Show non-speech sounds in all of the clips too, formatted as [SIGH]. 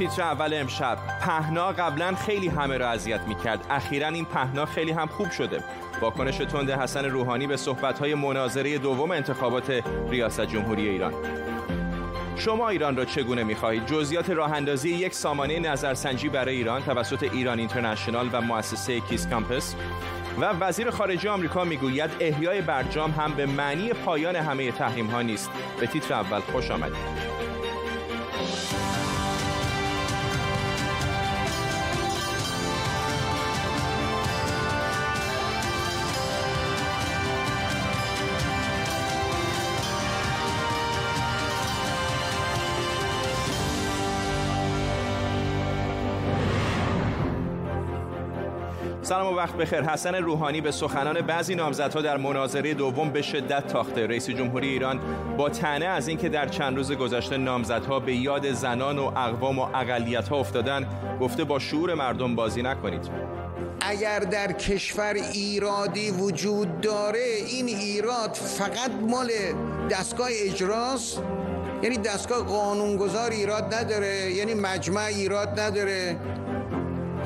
تیتر اول امشب. پهنا قبلا خیلی همه را اذیت می‌کرد. اخیرا این پهنا خیلی هم خوب شده. واکنش تند حسن روحانی به صحبت‌های مناظره دوم انتخابات ریاست جمهوری ایران. شما ایران را چگونه می‌خواهید؟ جزئیات راه اندازی یک سامانه نظرسنجی برای ایران توسط ایران اینترنشنال و مؤسسه کیس کامپس و وزیر خارجه آمریکا می‌گوید احیای برجام هم به معنی پایان همه تحریم ها نیست. به تیتر اول خوش آمدید. سلام و وقت بخیر. حسن روحانی به سخنان بعضی نامزدها در مناظره دوم به شدت تاخته. رئیس جمهوری ایران با تنه از اینکه در چند روز گذشته نامزدها به یاد زنان و اقوام و اقلیت ها افتادن گفته با شعور مردم بازی نکنید. اگر در کشور ایرادی وجود داره این ایراد فقط مال دستگاه اجراست؟ یعنی دستگاه قانونگذار ایراد نداره یعنی مجمع ایراد نداره.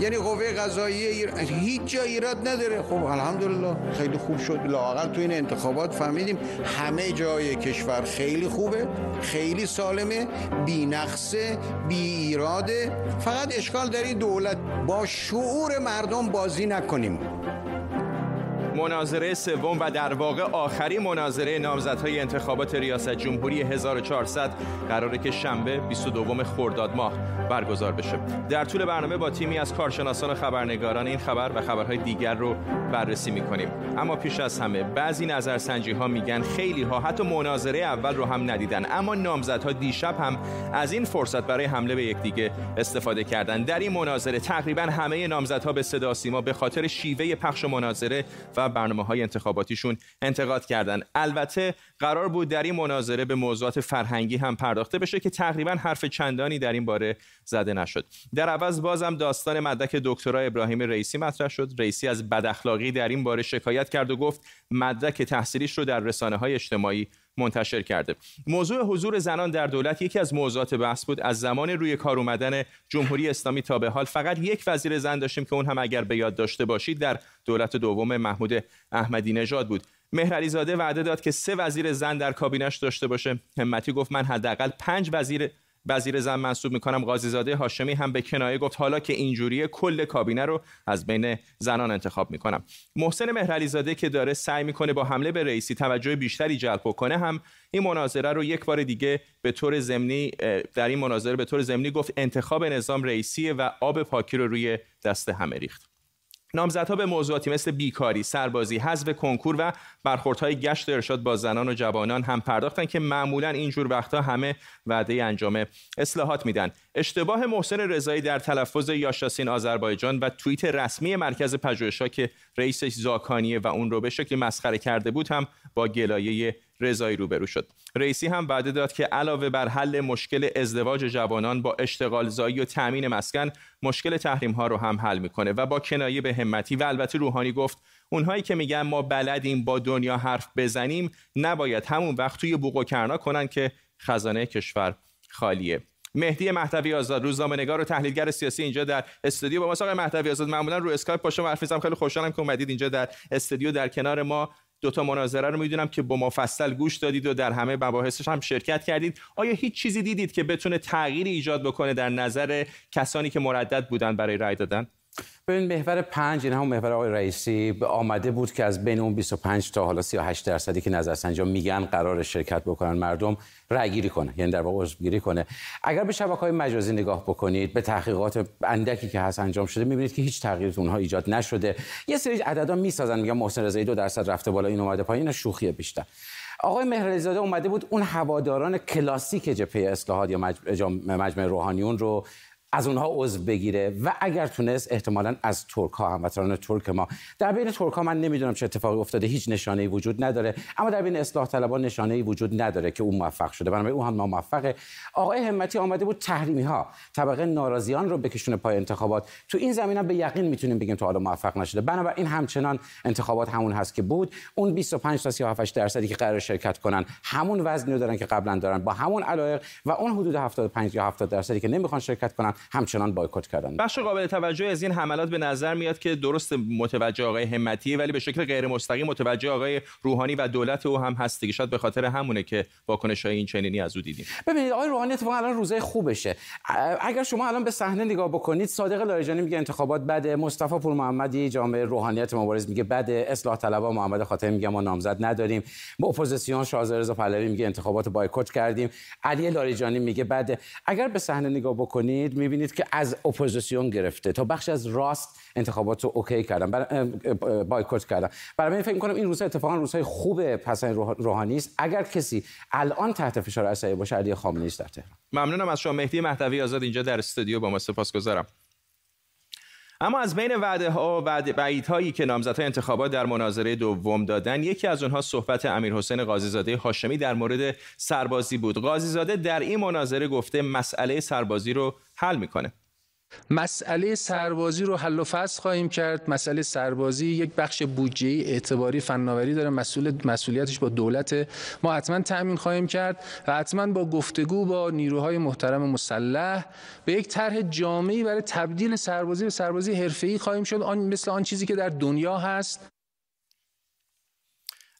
یعنی قوه قضاییه هیچ جا ایراد نداره. خب الحمدلله خیلی خوب شد. لاقل تو این انتخابات فهمیدیم همه جای کشور خیلی خوبه خیلی سالمه بی نقصه بی ایراده فقط اشکال این دولت با شعور مردم بازی نکنیم. مناظره سوم و در واقع آخری مناظره نامزدهای انتخابات ریاست جمهوری 1400 قراره که شنبه 22 خرداد ماه برگزار بشه. در طول برنامه با تیمی از کارشناسان و خبرنگاران این خبر و خبرهای دیگر رو بررسی می‌کنیم. اما پیش از همه بعضی نظرسنجی ها میگن خیلی ها حتی مناظره اول رو هم ندیدن. اما نامزدها دیشب هم از این فرصت برای حمله به یکدیگه استفاده کردن. در این مناظره تقریبا همه نامزدها به صدا سیما به خاطر شیوه پخش مناظره و برنامه های انتخاباتیشون انتقاد کردن. البته قرار بود در این مناظره به موضوعات فرهنگی هم پرداخته بشه که تقریبا حرف چندانی در این باره زده نشد. در عوض بازم داستان مدرک دکترا ابراهیم رئیسی مطرح شد. رئیسی از بداخلاقی در این باره شکایت کرد و گفت مدرک تحصیلیش رو در رسانه های اجتماعی منتشر کرده. موضوع حضور زنان در دولت یکی از موضوعات بحث بود. از زمان روی کار اومدن جمهوری اسلامی تا به حال فقط یک وزیر زن داشتیم که اون هم اگر به یاد داشته باشید در دولت دوم محمود احمدی نژاد بود. مهرعلی زاده وعده داد که سه وزیر زن در کابینش داشته باشه. همتی گفت من حداقل پنج وزیر وزیر زن منصوب می‌کنم قاضی زاده هاشمی هم به کنایه گفت حالا که اینجوری کل کابینه رو از بین زنان انتخاب می‌کنم. محسن مهرعلی زاده که داره سعی می‌کنه با حمله به رئیسی توجه بیشتری جلب کنه هم این مناظره رو یک بار دیگه به طور ضمنی در این مناظره به طور ضمنی گفت انتخاب نظام رئیسی و آب پاکی رو روی دست همه ریخت. نامزدها به موضوعاتی مثل بیکاری، سربازی، حذف کنکور و برخوردهای گشت ارشاد با زنان و جوانان هم پرداختن که معمولا اینجور وقتها همه وعده انجام اصلاحات میدن. اشتباه محسن رضایی در تلفظ یاشاسین آذربایجان و توییت رسمی مرکز پژوهش‌ها که رئیسش زاکانیه و اون رو به شکلی مسخره کرده بود هم با گلایه رضایی روبرو شد. رئیسی هم وعده داد که علاوه بر حل مشکل ازدواج جوانان با اشتغال زایی و تامین مسکن مشکل تحریم ها رو هم حل می‌کنه و با کنایه به همتی و البته روحانی گفت اونهایی که میگن ما بلدیم با دنیا حرف بزنیم نباید همون وقت توی بوق و کرنا کنن که خزانه کشور خالیه. مهدی مهدوی آزاد روزنامه‌نگار و تحلیلگر سیاسی اینجا در استودیو با ما. آقای مهدوی آزاد معمولا رو اسکایپ با شما حرف خیلی خوشحالم که اومدید اینجا در استودیو. در کنار ما دوتا مناظره رو می‌دونم که با مفصل گوش دادید و در همه مباحثش هم شرکت کردید. آیا هیچ چیزی دیدید که بتونه تغییری ایجاد بکنه در نظر کسانی که مردد بودن برای رای دادن؟ ببین محور پنج این همون محور آقای رئیسی آمده بود که از بین اون 25 تا حالا 38 درصدی که نظرسنجی میگن قرار شرکت بکنن مردم رأی گیری کنه یعنی در واقع گیری کنه. اگر به شبکه های مجازی نگاه بکنید به تحقیقات اندکی که هست انجام شده می‌بینید که هیچ تغییری تو اونها ایجاد نشده. یه سری عددا می‌سازن میگن محسن رضایی دو درصد رفته بالا این اومده پایین شوخی بیشتر. آقای مهرعلی زاده اومده بود اون هواداران کلاسیک جبهه اصلاحات یا مجمع روحانیون رو از اونها عضو بگیره و اگر تونست احتمالا از ترک ها هموطنان ترک ما. در بین ترک ها من نمی‌دونم چه اتفاقی افتاده هیچ نشانه ای وجود نداره. اما در بین اصلاح طلبان نشانه ای وجود نداره که اون موفق شده. بنابراین اون هم موفقه آقای همتی آمده بود تحریمی ها طبقه ناراضیان رو بکشونه پای انتخابات. تو این زمینه به یقین می‌تونیم بگیم تو حالا موفق نشده. بنابراین همچنان انتخابات همون هست که بود. اون 25 تا 37 درصدی که قرار شرکت کنن همون وزنی رو دارن که قبلا دارن. با همون علایق و اون حدود 75 یا 70 درصدی که نمی‌خوان شرکت کنن همچنان بایکوت کردن. بخش قابل توجه از این حملات به نظر میاد که درست متوجه آقای همتیه ولی به شکل غیر مستقیم متوجه آقای روحانی و دولت او هم هست دیگه. شاید به خاطر همونه که واکنش های این چنینی از او دیدیم. ببینید آقای روحانی اتفاقا الان روزای خوبشه. اگر شما الان به صحنه نگاه بکنید صادق لاریجانی میگه انتخابات بده مصطفی پور محمدی جامعه روحانیت مبارز میگه بده اصلاح طلبها محمد خاتمی میگه ما نامزد نداریم. با اپوزیسیون شاهزاده رضا پهلوی میگه انتخابات بایکوت کردیم. علی لاریجانی میگه بده. اگر به صحنه نگاه بکنید می‌بینید که از اپوزیسیون گرفته تا بخش از راست انتخابات رو OK کردن بر... بایکوت کردن. برای من فکر می‌کنم این روزها اتفاقا روزهای خوب حسن روحانی است. اگر کسی الان تحت فشار عصبی باشه علی خامنه‌ای در تهران. ممنونم از شما. مهدی مهدوی آزاد اینجا در استودیو با ما سپاسگزارم. اما از بین وعده ها و بعید هایی که نامزدهای انتخابات در مناظره دوم دادن یکی از اونها صحبت امیر حسین قاضیزاده هاشمی در مورد سربازی بود. قاضیزاده در این مناظره گفته مسئله سربازی رو حل می‌کنه. مسئله سربازی رو حل و فصل خواهیم کرد. مسئله سربازی یک بخش بودجه اعتباری فناوری داره. مسئول مسئولیتش با دولت. ما حتما تامین خواهیم کرد و حتما با گفتگو با نیروهای محترم مسلح به یک طرح جامعی برای تبدیل سربازی به سربازی حرفه‌ای خواهیم شد. آن مثل آن چیزی که در دنیا هست.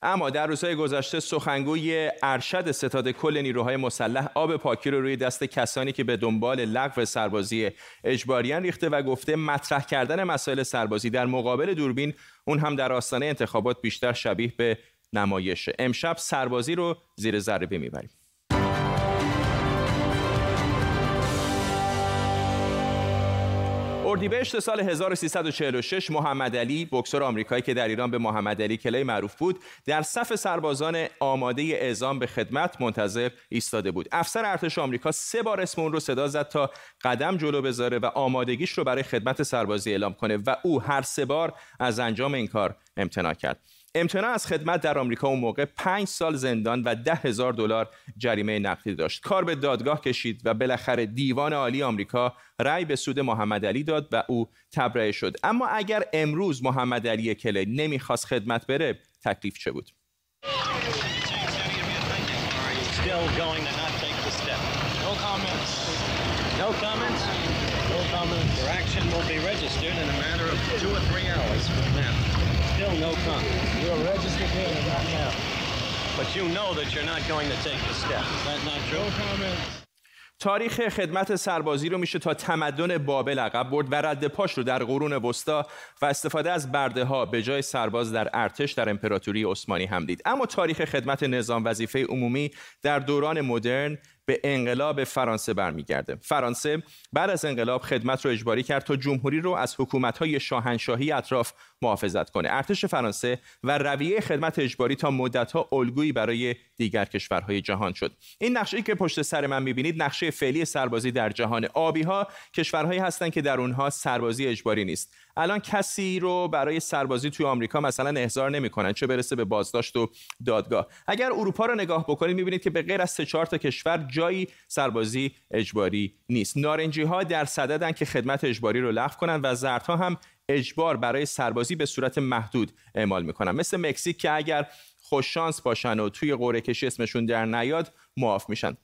اما در روزهای گذشته سخنگوی ارشد ستاد کل نیروهای مسلح آب پاکی رو روی دست کسانی که به دنبال لغو سربازی اجباریان ریخته و گفته مطرح کردن مسائل سربازی در مقابل دوربین اون هم در آستانه انتخابات بیشتر شبیه به نمایشه. امشب سربازی رو زیر ذره می‌بریم. اردیبهشت سال 1346 محمد علی بکسور آمریکایی که در ایران به محمد علی کلی معروف بود در صف سربازان آماده اعزام به خدمت منتظر ایستاده بود. افسر ارتش آمریکا سه بار اسم اون رو صدا زد تا قدم جلو بذاره و آمادگیش رو برای خدمت سربازی اعلام کنه و او هر سه بار از انجام این کار امتناع کرد. امتناع از خدمت در آمریکا اون موقع پنج سال زندان و ده هزار دلار جریمه نقدی داشت. کار به دادگاه کشید و بالاخره دیوان عالی آمریکا رأی به سود محمد علی داد و او تبرئه شد. اما اگر امروز محمد علی کلی نمی‌خواست خدمت بره تکلیف چه بود؟ Still no comment. You're registered here and not now. But you know that you're not going to take the step. Is that not true? No comment. تاریخ خدمت سربازی رو میشه تا تمدن بابل عقب برد و رد پاش رو در قرون وسطا و استفاده از برده ها به جای سرباز در ارتش در امپراتوری عثمانی هم دید اما تاریخ خدمت نظام وظیفه عمومی در دوران مدرن به انقلاب فرانسه برمیگرده. فرانسه بعد از انقلاب خدمت رو اجباری کرد تا جمهوری رو از حکومت‌های شاهنشاهی اطراف محافظت کنه. ارتش فرانسه و رویه خدمت اجباری تا مدتها الگویی برای دیگر کشورهای جهان شد. این نقشه که پشت سر من می‌بینید نقشه فعلی سربازی در جهان آبی ها کشورهایی هستند که در اونها سربازی اجباری نیست. الان کسی رو برای سربازی توی آمریکا مثلا احضار نمی‌کنن چه برسه به بازداشت و دادگاه. اگر اروپا رو نگاه بکنید می‌بینید که به غیر از سه چهار تا کشور جایی سربازی اجباری نیست. نارنجی ها در صددن که خدمت اجباری رو لغو کنن و زردها هم اجبار برای سربازی به صورت محدود اعمال می‌کنن. مثل مکزیک که اگر خوششانس باشن و توی قرعه کشی اسمشون در نیاد معاف میشن.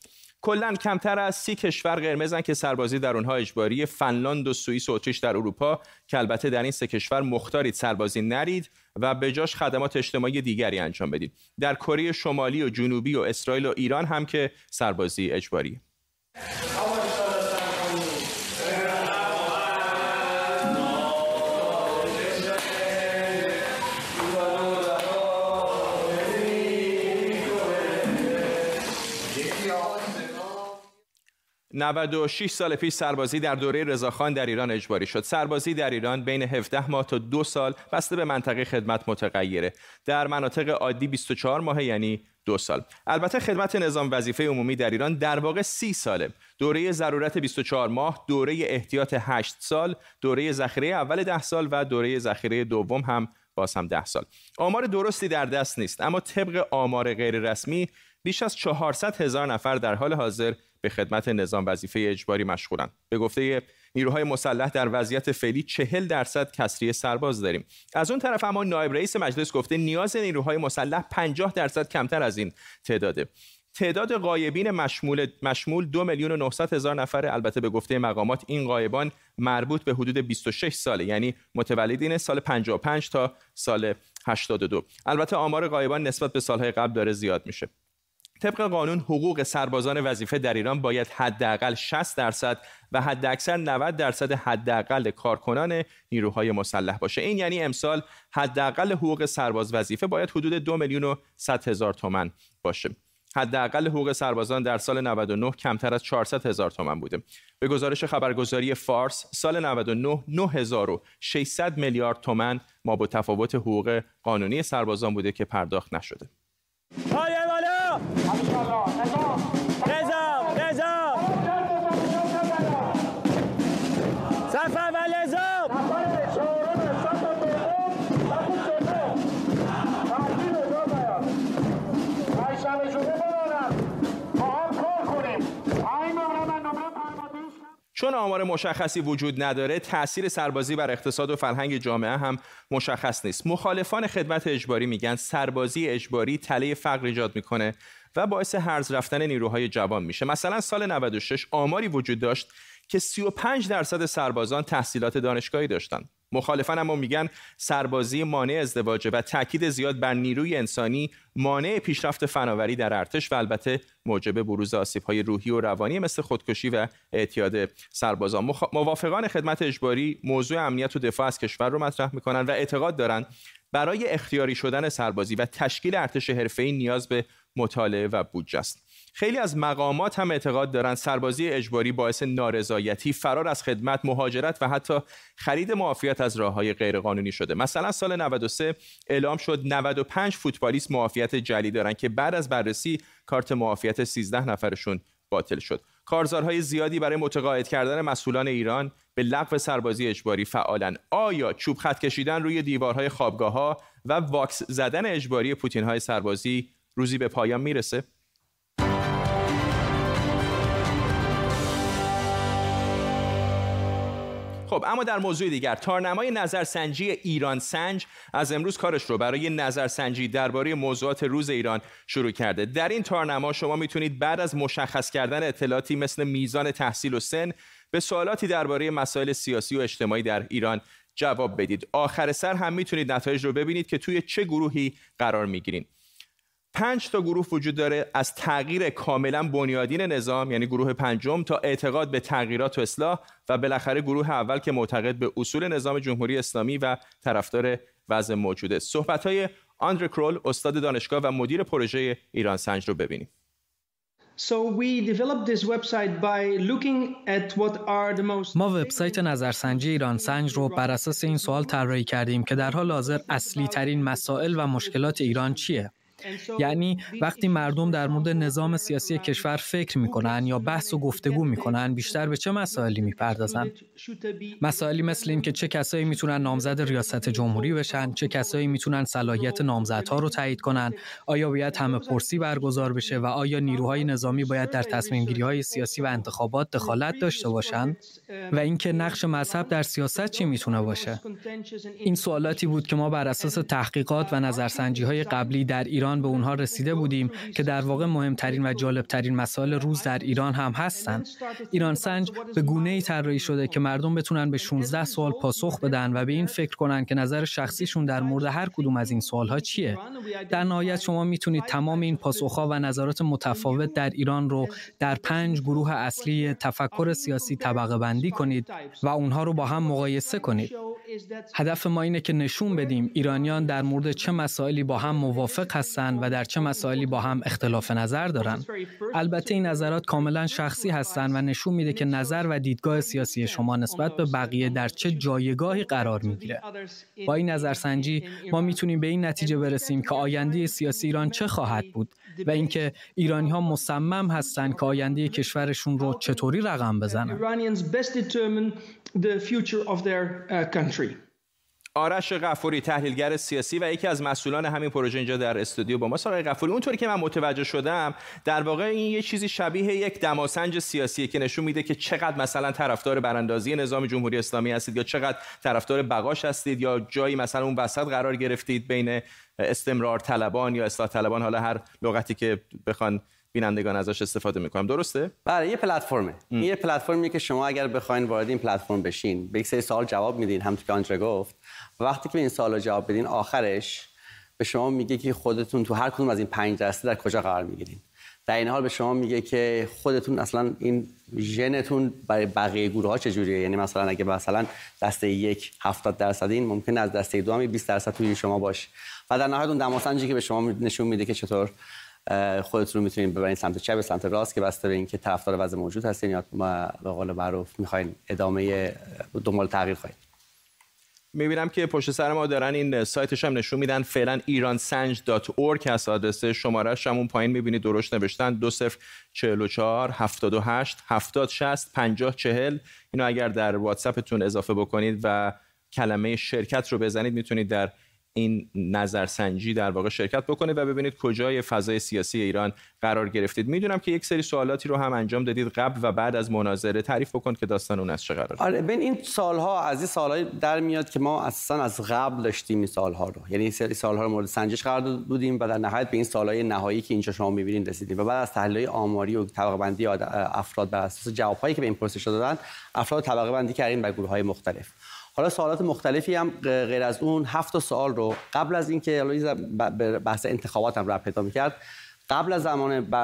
کلا کمتر از سی کشور قرمزن که سربازی در اونها اجباری فنلاند و سوئیس و اتریش در اروپا که البته در این سه کشور مختارید سربازی نرید و به جاش خدمات اجتماعی دیگری انجام بدید. در کره شمالی و جنوبی و اسرائیل و ایران هم که سربازی اجباری 96 سال پیش سربازی در دوره رضاخان در ایران اجباری شد. سربازی در ایران بین 17 ماه تا دو سال بسته به منطقه خدمت متغیره. در مناطق عادی 24 ماه یعنی دو سال. البته خدمت نظام وظیفه عمومی در ایران در واقع 30 ساله. دوره ضرورت 24 ماه، دوره احتیاط 8 سال، دوره ذخیره اول 10 سال و دوره ذخیره دوم هم باز هم 10 سال. آمار درستی در دست نیست اما طبق آمار غیر رسمی بیش از 400 هزار نفر در حال حاضر به خدمت نظام وظیفه اجباری مشغولند به گفته نیروهای مسلح در وضعیت فعلی چهل درصد کسری سرباز داریم. از اون طرف اما نایب رئیس مجلس گفته نیاز نیروهای مسلح 50 درصد کمتر از این تعداده تعداد غایبین مشمول مشمول دو میلیون و 900 هزار نفر. البته به گفته مقامات این غایبان مربوط به حدود 26 ساله یعنی متولدین سال 55 تا سال 82 البته آمار غایبان نسبت به سالهای قبل داره زیاد میشه. طبق قانون حقوق سربازان وظیفه در ایران باید حداقل 60 درصد و حداکثر 90 درصد حداقل کارکنان نیروهای مسلح باشه. این یعنی امسال حداقل حقوق سرباز وظیفه باید حدود دو میلیون و 100 هزار تومن باشه. حداقل حقوق سربازان در سال 99 کمتر از 400 هزار تومن بوده. به گزارش خبرگزاری فارس سال 99 9600 میلیارد تومن ما با تفاوت حقوق قانونی سربازان بوده که پرداخت نشده. چون آمار مشخصی وجود نداره تاثیر سربازی بر اقتصاد و فرهنگ جامعه هم مشخص نیست. مخالفان خدمت اجباری میگن سربازی اجباری تله فقر ایجاد می‌کنه و باعث هرز رفتن نیروهای جوان میشه. مثلا سال 96 آماری وجود داشت که 35 درصد سربازان تحصیلات دانشگاهی داشتند. مخالفان اما میگن سربازی مانع ازدواجه و تاکید زیاد بر نیروی انسانی مانع پیشرفت فناوری در ارتش و البته موجب بروز های روحی و روانی مثل خودکشی و اعتیاد سربازان. موافقان خدمت اجباری موضوع امنیت و دفاع از کشور رو مطرح می‌کنن و اعتقاد دارند برای اختیاری شدن سربازی و تشکیل ارتش حرفه‌ای نیاز به مطالعه و بودجه است. خیلی از مقامات هم اعتقاد دارند سربازی اجباری باعث نارضایتی، فرار از خدمت، مهاجرت و حتی خرید معافیت از راههای غیرقانونی شده. مثلا سال 93 اعلام شد 95 فوتبالیست معافیت جلی دارند که بعد از بررسی کارت معافیت 13 نفرشون باطل شد. کارزارهای زیادی برای متقاعد کردن مسئولان ایران به لغو سربازی اجباری فعالن. آیا چوب خط کشیدن روی دیوارهای خوابگاه ها و واکس زدن اجباری پوتین های سربازی روزی به پایان می‌رسه؟ خب اما در موضوع دیگر تارنمای نظرسنجی ایران سنج از امروز کارش رو برای نظرسنجی درباره موضوعات روز ایران شروع کرده. در این تارنما شما می‌تونید بعد از مشخص کردن اطلاعاتی مثل میزان تحصیل و سن به سوالاتی درباره مسائل سیاسی و اجتماعی در ایران جواب بدید. آخر سر هم می‌تونید نتایج رو ببینید که توی چه گروهی قرار می‌گیرید پنج تا گروه وجود داره. از تغییر کاملا بنیادین نظام یعنی گروه پنجم تا اعتقاد به تغییرات و اصلاح و بالاخره گروه اول که معتقد به اصول نظام جمهوری اسلامی و طرفدار وضع موجوده. صحبت های آندر کرول استاد دانشگاه و مدیر پروژه ایران سنج رو ببینیم. ما وبسایت نظرسنجی ایران سنج رو بر اساس این سوال طراحی کردیم که در حال حاضر اصلی ترین مسائل و مشکلات ایران چیه؟ یعنی وقتی مردم در مورد نظام سیاسی کشور فکر می‌کنن یا بحث و گفتگو می‌کنن بیشتر به چه مسائلی می‌پردازن؟ مسائلی مثل این که چه کسایی می‌تونن نامزد ریاست جمهوری بشن چه کسایی می‌تونن صلاحیت نامزدها رو تایید کنن آیا باید همه پرسی برگزار بشه و آیا نیروهای نظامی باید در تصمیم گیری های سیاسی و انتخابات دخالت داشته باشند و اینکه نقش مذهب در سیاست چی می‌تونه باشه؟ این سوالاتی بود که ما بر اساس تحقیقات و نظرسنجی های قبلی در ایران به اونها رسیده بودیم که در واقع مهمترین و جالبترین مسائل روز در ایران هم هستند. ایران سنج به گونه ای طراحی شده که مردم بتونن به 16 سوال پاسخ بدن و به این فکر کنن که نظر شخصیشون در مورد هر کدوم از این سوال ها چیه. در نهایت شما می‌تونید تمام این پاسخ و نظرات متفاوت در ایران رو در پنج گروه اصلی تفکر سیاسی طبقه بندی کنید و اونها رو با هم مقایسه کنید. هدف ما اینه که نشون بدیم ایرانیان در مورد چه مسائلی با هم موافق هستند و در چه مسائلی با هم اختلاف نظر دارند. البته این نظرات کاملا شخصی هستند و نشون میده که نظر و دیدگاه سیاسی شما نسبت به بقیه در چه جایگاهی قرار می‌گیره. با این نظرسنجی ما می‌تونیم به این نتیجه برسیم که آینده سیاسی ایران چه خواهد بود و اینکه ایرانی ها مصمم هستند که آینده کشورشون رو چطوری رقم بزنن. آرش غفوری تحلیلگر سیاسی و یکی از مسئولان همین پروژه اینجا در استودیو با ما. آقای غفوری اونطوری که من متوجه شدم در واقع این یه چیزی شبیه یک دماسنج سیاسیه که نشون میده که چقدر مثلا طرفدار براندازی نظام جمهوری اسلامی هستید یا چقدر طرفدار بقاش هستید یا جایی مثلا اون وسط قرار گرفتید بین استمرار طلبان یا اصلاح طلبان. حالا هر لغتی که بخوان بینندگان ازش استفاده می‌کنم. درسته؟ بله یه پلتفرمه. این یه پلتفرمیه که شما اگر بخواین وارد این پلتفرم بشین به یک سری سوال جواب میدین همونطور که آنجا گفت. و وقتی که این سوالا جواب بدین آخرش به شما میگه که خودتون تو هر کدوم از این پنج دسته در کجا قرار می‌گیرین. در این حال به شما میگه که خودتون اصلا این ژنتون برای بقیه گروه ها چجوریه؟ یعنی مثلا اگه مثلا دسته یک 70 درصد این ممکن از دسته دو هم 20 درصد توی شما باشه. و در نهایت اون دماسنجی که به شما نشون میده که چطور خودتون رو می‌تونید ببرین سمت چپ سمت راست که بسته به اینکه طرفدار وضع موجود هستین یا به قول معروف می‌خواین ادامه دنبال تغییر خواهید می‌بینم که پشت سر ما دارن این سایتش هم نشون میدن فعلا ایرانسنج.org هست. آدرس شمارهش هم اون پایین می‌بینید درشت نوشتن 2044 78 70 60 50 40 اینو اگر در واتساپتون اضافه بکنید و کلمه شرکت رو بزنید می‌تونید در این نظرسنجی در واقع شرکت بکنید و ببینید کجای فضای سیاسی ایران قرار گرفتید. می‌دونم که یک سری سوالاتی رو هم انجام دادید قبل و بعد از مناظره. تعریف بکن که داستان اون از چه قرار آره ببین این سالها از این سالهای در میاد که ما اصلا از قبل داشتیم این سالها رو. یعنی این سری سالها رو مورد سنجش قرار بودیم و در نهایت به این سالهای نهایی که اینجا شما می‌بینید رسیدیم. و بعد از تحلیل آماری و طبقه بندی افراد بر اساس جوابهایی که به این پرسش دادن افراد طبقه بندی کردیم به گروه‌های مختلف. حالا سوالات مختلفی هم غیر از اون هفت سوال رو قبل از اینکه بحث انتخابات هم پیدا می‌کرد. قبل از زمان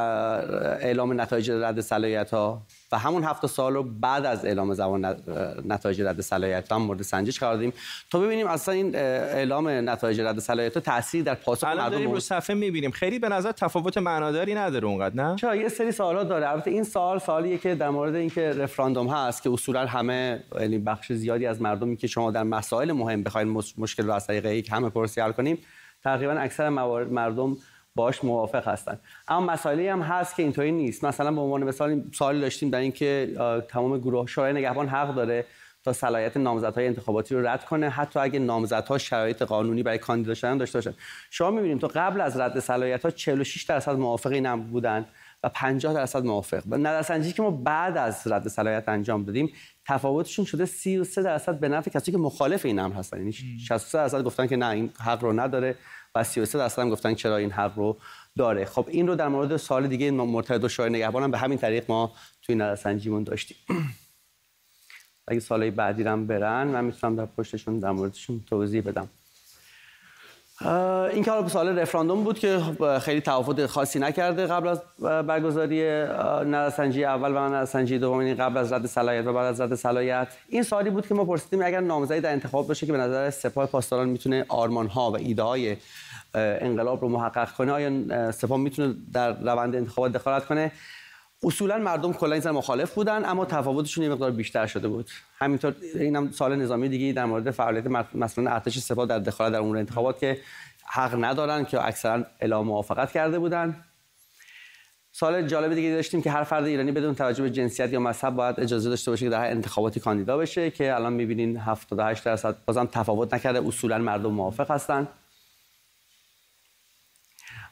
اعلام نتایج رد صلاحیت ها و همون هفت سال رو بعد از اعلام زمان نتایج رد صلاحیت هم مورد سنجش قرار دادیم. تا ببینیم اصلا این اعلام نتایج رد صلاحیت تاثیر در پاسخ مردم داریم رو صفحه می‌بینیم. خیلی به نظر تفاوت معناداری نداره اونقدر نه؟ چرا؟ یه سری سوالات داره. البته این سوال سوالیه که در مورد اینکه رفراندوم هست که اصولا همه یعنی بخش زیادی از مردمی که شما در مسائل مهم بخواید مشکل رو از طریق یک همه پرسی حل کنیم تقریبا اکثر موارد مردم باش موافق هستن. اما مسائلی هم هست که اینطوری نیست. مثلا به عنوان مثال سوالی داشتیم در اینکه تمام گروه شورای نگهبان حق داره تا صلاحیت نامزدهای انتخاباتی رو رد کنه حتی اگه نامزدها شرایط قانونی برای کاندیدا شدن داشته باشن. شما می‌بینید تو قبل از رد صلاحیت ها 46 درصد موافق این بودن و 50 درصد موافق. و نظرسنجی که ما بعد از رد صلاحیت انجام دادیم تفاوتشون شده 33 درصد به نفع کسی که مخالف این امر هستن. یعنی 63 درصد گفتن که نه این حق رو نداره. و 33 درصد هم گفتن چرا این حق رو داره. خب این رو در مورد سال دیگه مرتضی و شورای نگهبان هم به همین طریق ما توی نظرسنجیمون داشتیم. [CLEARS THROAT] اگه سالهای بعدی هم برن من می‌تونم در پشتشون در موردشون توضیح بدم. این که سال رفراندوم بود که خیلی توافق خاصی نکرده قبل از برگزاری نظرسنجی اول و نظرسنجی دوم یعنی قبل از رد صلاحیت و بعد از رد صلاحیت. این سالی بود که ما پرسیدیم اگر نامزدی در انتخاب باشه که به نظر سپاه پاسداران می‌تونه آرمان ها و ایده های انقلاب رو محقق کنه آیا سپاه می‌تونه در روند انتخابات دخالت کنه؟ اصولا مردم کلا این مخالف بودن اما تفاوتشون یه مقدار بیشتر شده بود. همینطور اینم سال نظامی دیگه در مورد فعالیت مثلا ارتش سپاه در دخالت در امور انتخابات که حق ندارن که اکثرا اعلام موافقت کرده بودن. سال جالب دیگه داشتیم که هر فرد ایرانی بدون توجه به جنسیت یا مذهب باید اجازه داشته باشه که در انتخاباتی کاندیدا بشه که الان می‌بینین 78 درصد بازم تفاوت نکرده اصولا مردم موافق هستن.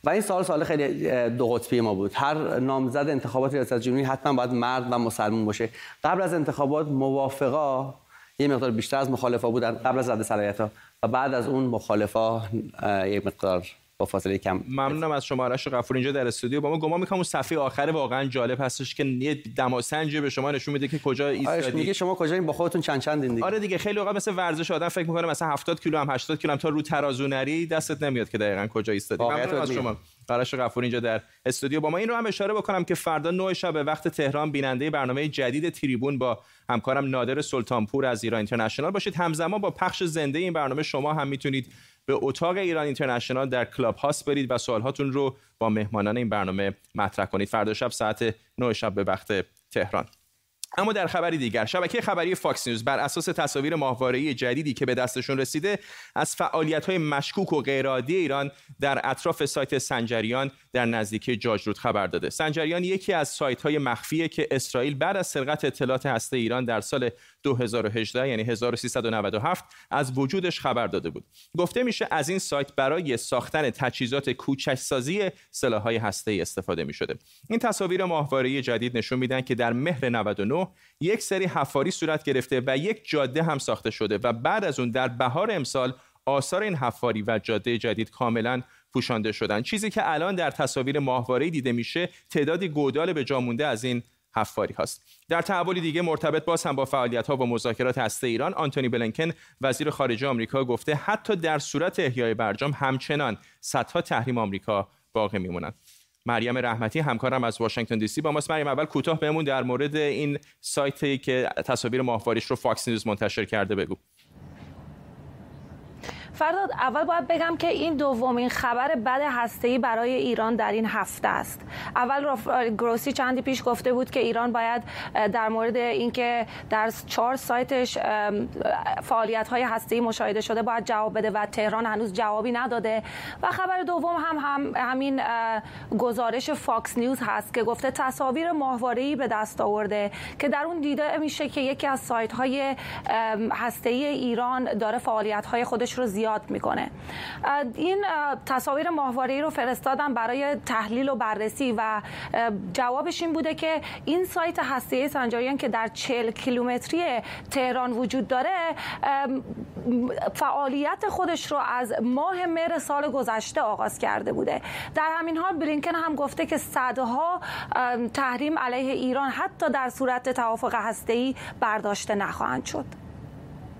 و این سال سال خیلی دو قطبی ما بود. هر نامزد انتخابات ریاست جمهوری حتما باید مرد و مسلمان باشه. قبل از انتخابات موافقا یه مقدار بیشتر از مخالفا بودن قبل از رد صلاحیت ها و بعد از اون مخالفا یه مقدار با فاصله کم. ممنونم از شما آرش غفور اینجا در استودیو. با ما گمان می‌کنم اون صفحه آخر واقعا جالب هستش که یه دماسنجی به شما نشون میده که کجا ایستادی میگه شما کجا این با خودتون چند چند دیگه آره دیگه خیلی اوقات مثل ورزش آدم فکر می‌کنه مثلا 70 کیلو هم 80 کیلو هم تا رو ترازو نری دستت نمیاد که دقیقاً کجا ایستادی. ممنونم از شما. آرش غفور اینجا در استودیو. با ما این رو هم اشاره بکنم که فردا 9 شب وقت تهران بیننده برنامه جدید تریبون با همکارم نادر سلطانپور از ایران اینترنشنال. باشید همزمان با پخش زنده این برنامه شما هم می‌تونید به اتاق ایران اینترنشنال در Clubhouse برید و سوالهاتون رو با مهمانان این برنامه مطرح کنید. فردا شب ساعت 9 شب به وقت تهران. اما در خبری دیگر شبکه خبری Fox News بر اساس تصاویر ماهواره‌ای جدیدی که به دستشون رسیده از فعالیت‌های مشکوک و غیرعادی ایران در اطراف سایت سنجریان در نزدیکی جاجرود خبر داده. سنجریان یکی از سایت‌های مخفیه که اسرائیل بعد از سرقت اطلاعات هسته ایران در سال 2018 یعنی 1397 از وجودش خبر داده بود. گفته میشه از این سایت برای ساختن تجهیزات کوچک‌سازی سلاح‌های هسته‌ای استفاده می‌شده. این تصاویر ماهواره‌ای جدید نشون میدن که در مهر 99 یک سری حفاری صورت گرفته و یک جاده هم ساخته شده و بعد از اون در بهار امسال آثار این حفاری و جاده جدید کاملا پوشانده شدن. چیزی که الان در تصاویر ماهواره دیده میشه تعدادی گودال به جا مونده از این حفاری هاست. در تحولی دیگه مرتبط باز هم با فعالیت ها و مذاکرات هسته ایران آنتونی بلنکن وزیر خارجه آمریکا گفته حتی در صورت احیای برجام همچنان صدها تحریم آمریکا باقی میمونند مریم رحمتی همکارم از واشنگتن دی سی با ماست. مریم اول کوتاه بهمون در مورد این سایتی که تصاویر ماهواریش رو Fox News منتشر کرده بگو. فرداد اول باید بگم که این دومین خبر بد هسته‌ای برای ایران در این هفته است. اول گروسی چندی پیش گفته بود که ایران باید در مورد اینکه در چهار سایتش فعالیت های هسته‌ای مشاهده شده باید جواب بده و تهران هنوز جوابی نداده. و خبر دوم هم, هم همین گزارش Fox News هست که گفته تصاویر ماهواره‌ای به دست آورده که در اون دیده میشه که یکی از سایت های هسته‌ای ایران داره فعالیت های خودش رو زیاد زیاد می‌کنه. این تصاویر ماهواره رو فرستادم برای تحلیل و بررسی و جوابش این بوده که این سایت هسته سنجاریان که در 40 کیلومتری تهران وجود داره فعالیت خودش رو از ماه مهر سال گذشته آغاز کرده بوده. در همین حال بلینکن هم گفته که صدها تحریم علیه ایران حتی در صورت توافق هسته‌ای برداشته نخواهند شد.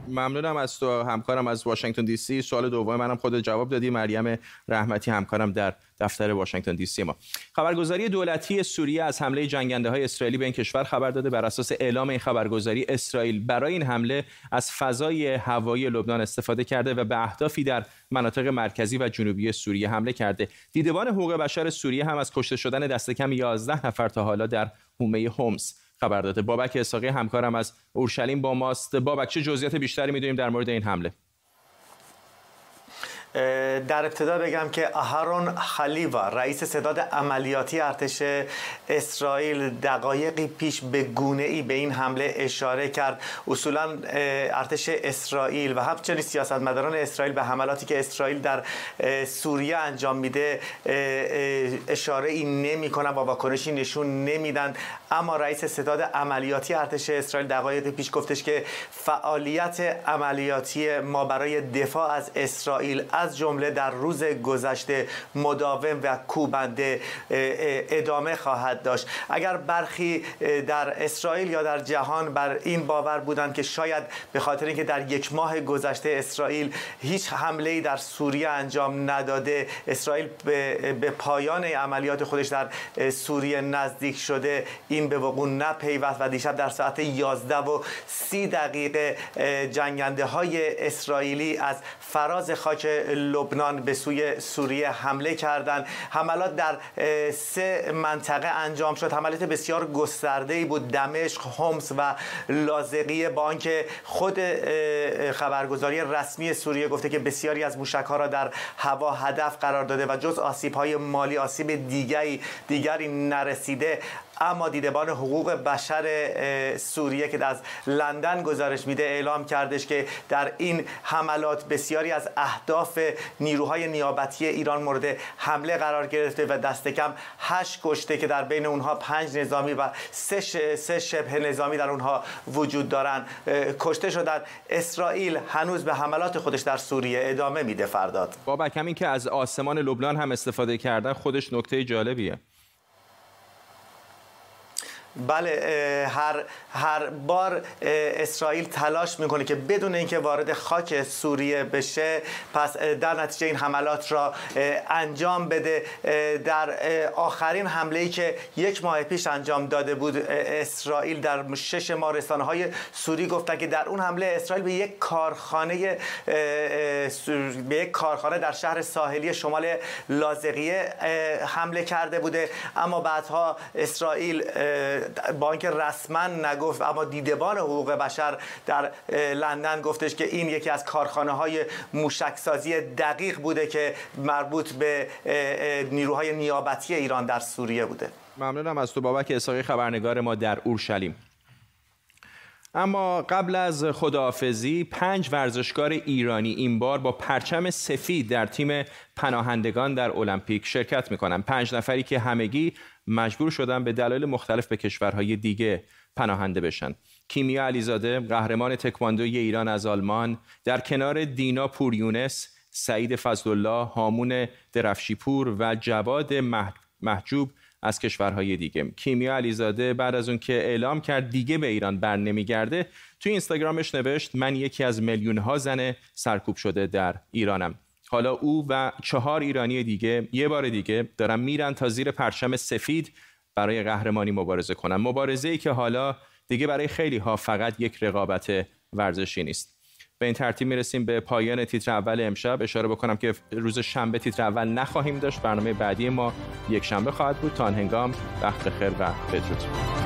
ممنونم از تو همکارم از واشنگتن دی سی. سوال دوم منم خود جواب دادی. مریم رحمتی همکارم در دفتر واشنگتن دی سی ما. خبرگزاری دولتی سوریه از حمله جنگنده های اسرائیلی به این کشور خبر داده. بر اساس اعلام این خبرگزاری اسرائیل برای این حمله از فضای هوایی لبنان استفاده کرده و به اهدافی در مناطق مرکزی و جنوبی سوریه حمله کرده. دیدبان حقوق بشر سوریه هم از کشته شدن دست کم 11 نفر تا حالا در حومه هومس. خبر داده. بابک اساقی همکارم از اورشلیم با ماست. بابک چه جزئیات بیشتری می‌دونیم در مورد این حمله؟ در ابتدا بگم که اهرون خلیوا رئیس صداد عملیاتی ارتش اسرائیل دقایقی پیش به گونه ای به این حمله اشاره کرد. اصولا ارتش اسرائیل و همچنین سیاستمداران اسرائیل به حملاتی که اسرائیل در سوریه انجام میده اشاره ای نمی کنن و واکنشی نشون نمیدن. اما رئیس صداد عملیاتی ارتش اسرائیل دقایق پیش گفتش که فعالیت عملیاتی ما برای دفاع از اسرائیل جمله در روز گذشته مداوم و کوبنده ادامه خواهد داشت. اگر برخی در اسرائیل یا در جهان بر این باور بودند که شاید به خاطر اینکه در یک ماه گذشته اسرائیل هیچ حمله ای در سوریه انجام نداده اسرائیل به پایان عملیات خودش در سوریه نزدیک شده این به وقوع نپیوست و دیشب در ساعت 11 و 30 دقیقه جنگنده های اسرائیلی از فراز خاک لبنان به سوی سوریه حمله کردند حملات در سه منطقه انجام شد. حملات بسیار گسترده ای بود. دمشق همس و لازقیه با آنکه خود خبرگزاری رسمی سوریه گفته که بسیاری از موشک ها را در هوا هدف قرار داده و جز آسیب های مالی آسیب دیگری دیگری نرسیده اما دیدبان حقوق بشر سوریه که از لندن گزارش میده اعلام کردش که در این حملات بسیاری از اهداف نیروهای نیابتی ایران مورد حمله قرار گرفته و دست کم هشت کشته که در بین اونها پنج نظامی و سه, سه شبه نظامی در اونها وجود دارن. کشته شدن اسرائیل هنوز به حملات خودش در سوریه ادامه میده فرداد. بابک همین که از آسمان لبنان هم استفاده کردن خودش نکته جالبیه. بله هر هر بار اسرائیل تلاش می‌کنه که بدون اینکه وارد خاک سوریه بشه پس در نتیجه این حملات را انجام بده. در آخرین حمله ای که یک ماه پیش انجام داده بود اسرائیل در شش ماه رسانه های سوری گفتن که در اون حمله اسرائیل به یک کارخانه به یک کارخانه در شهر ساحلی شمال لازقیه حمله کرده بوده. اما بعدها اسرائیل با اینکه رسما نگفت اما دیدبان حقوق بشر در لندن گفتش که این یکی از کارخانه های موشکسازی دقیق بوده که مربوط به نیروهای نیابتی ایران در سوریه بوده. ممنونم از تو بابک اساقی خبرنگار ما در اورشلیم. اما قبل از خداحافظی پنج ورزشکار ایرانی این بار با پرچم سفید در تیم پناهندگان در المپیک شرکت می‌کنن. پنج نفری که همگی مجبور شدن به دلایل مختلف به کشورهای دیگه پناهنده بشن. کیمیا علیزاده قهرمان تکواندوی ایران از آلمان. در کنار دینا پوریونس سعید فضلالله هامون درفشیپور و جواد محجوب از کشورهای دیگه. کیمیا علیزاده بعد از اون که اعلام کرد دیگه به ایران بر نمیگرده توی اینستاگرامش نوشت من یکی از میلیون ها زن سرکوب شده در ایرانم. حالا او و چهار ایرانی دیگه یه بار دیگه دارن میرن تا زیر پرچم سفید برای قهرمانی مبارزه کنن. مبارزه ای که حالا دیگه برای خیلی ها فقط یک رقابت ورزشی نیست. به این ترتیب می‌رسیم به پایان تیتر اول امشب. اشاره بکنم که روز شنبه تیتر اول نخواهیم داشت. برنامه بعدی ما یک شنبه خواهد بود. تا هنگام وقت خیر و بدرود.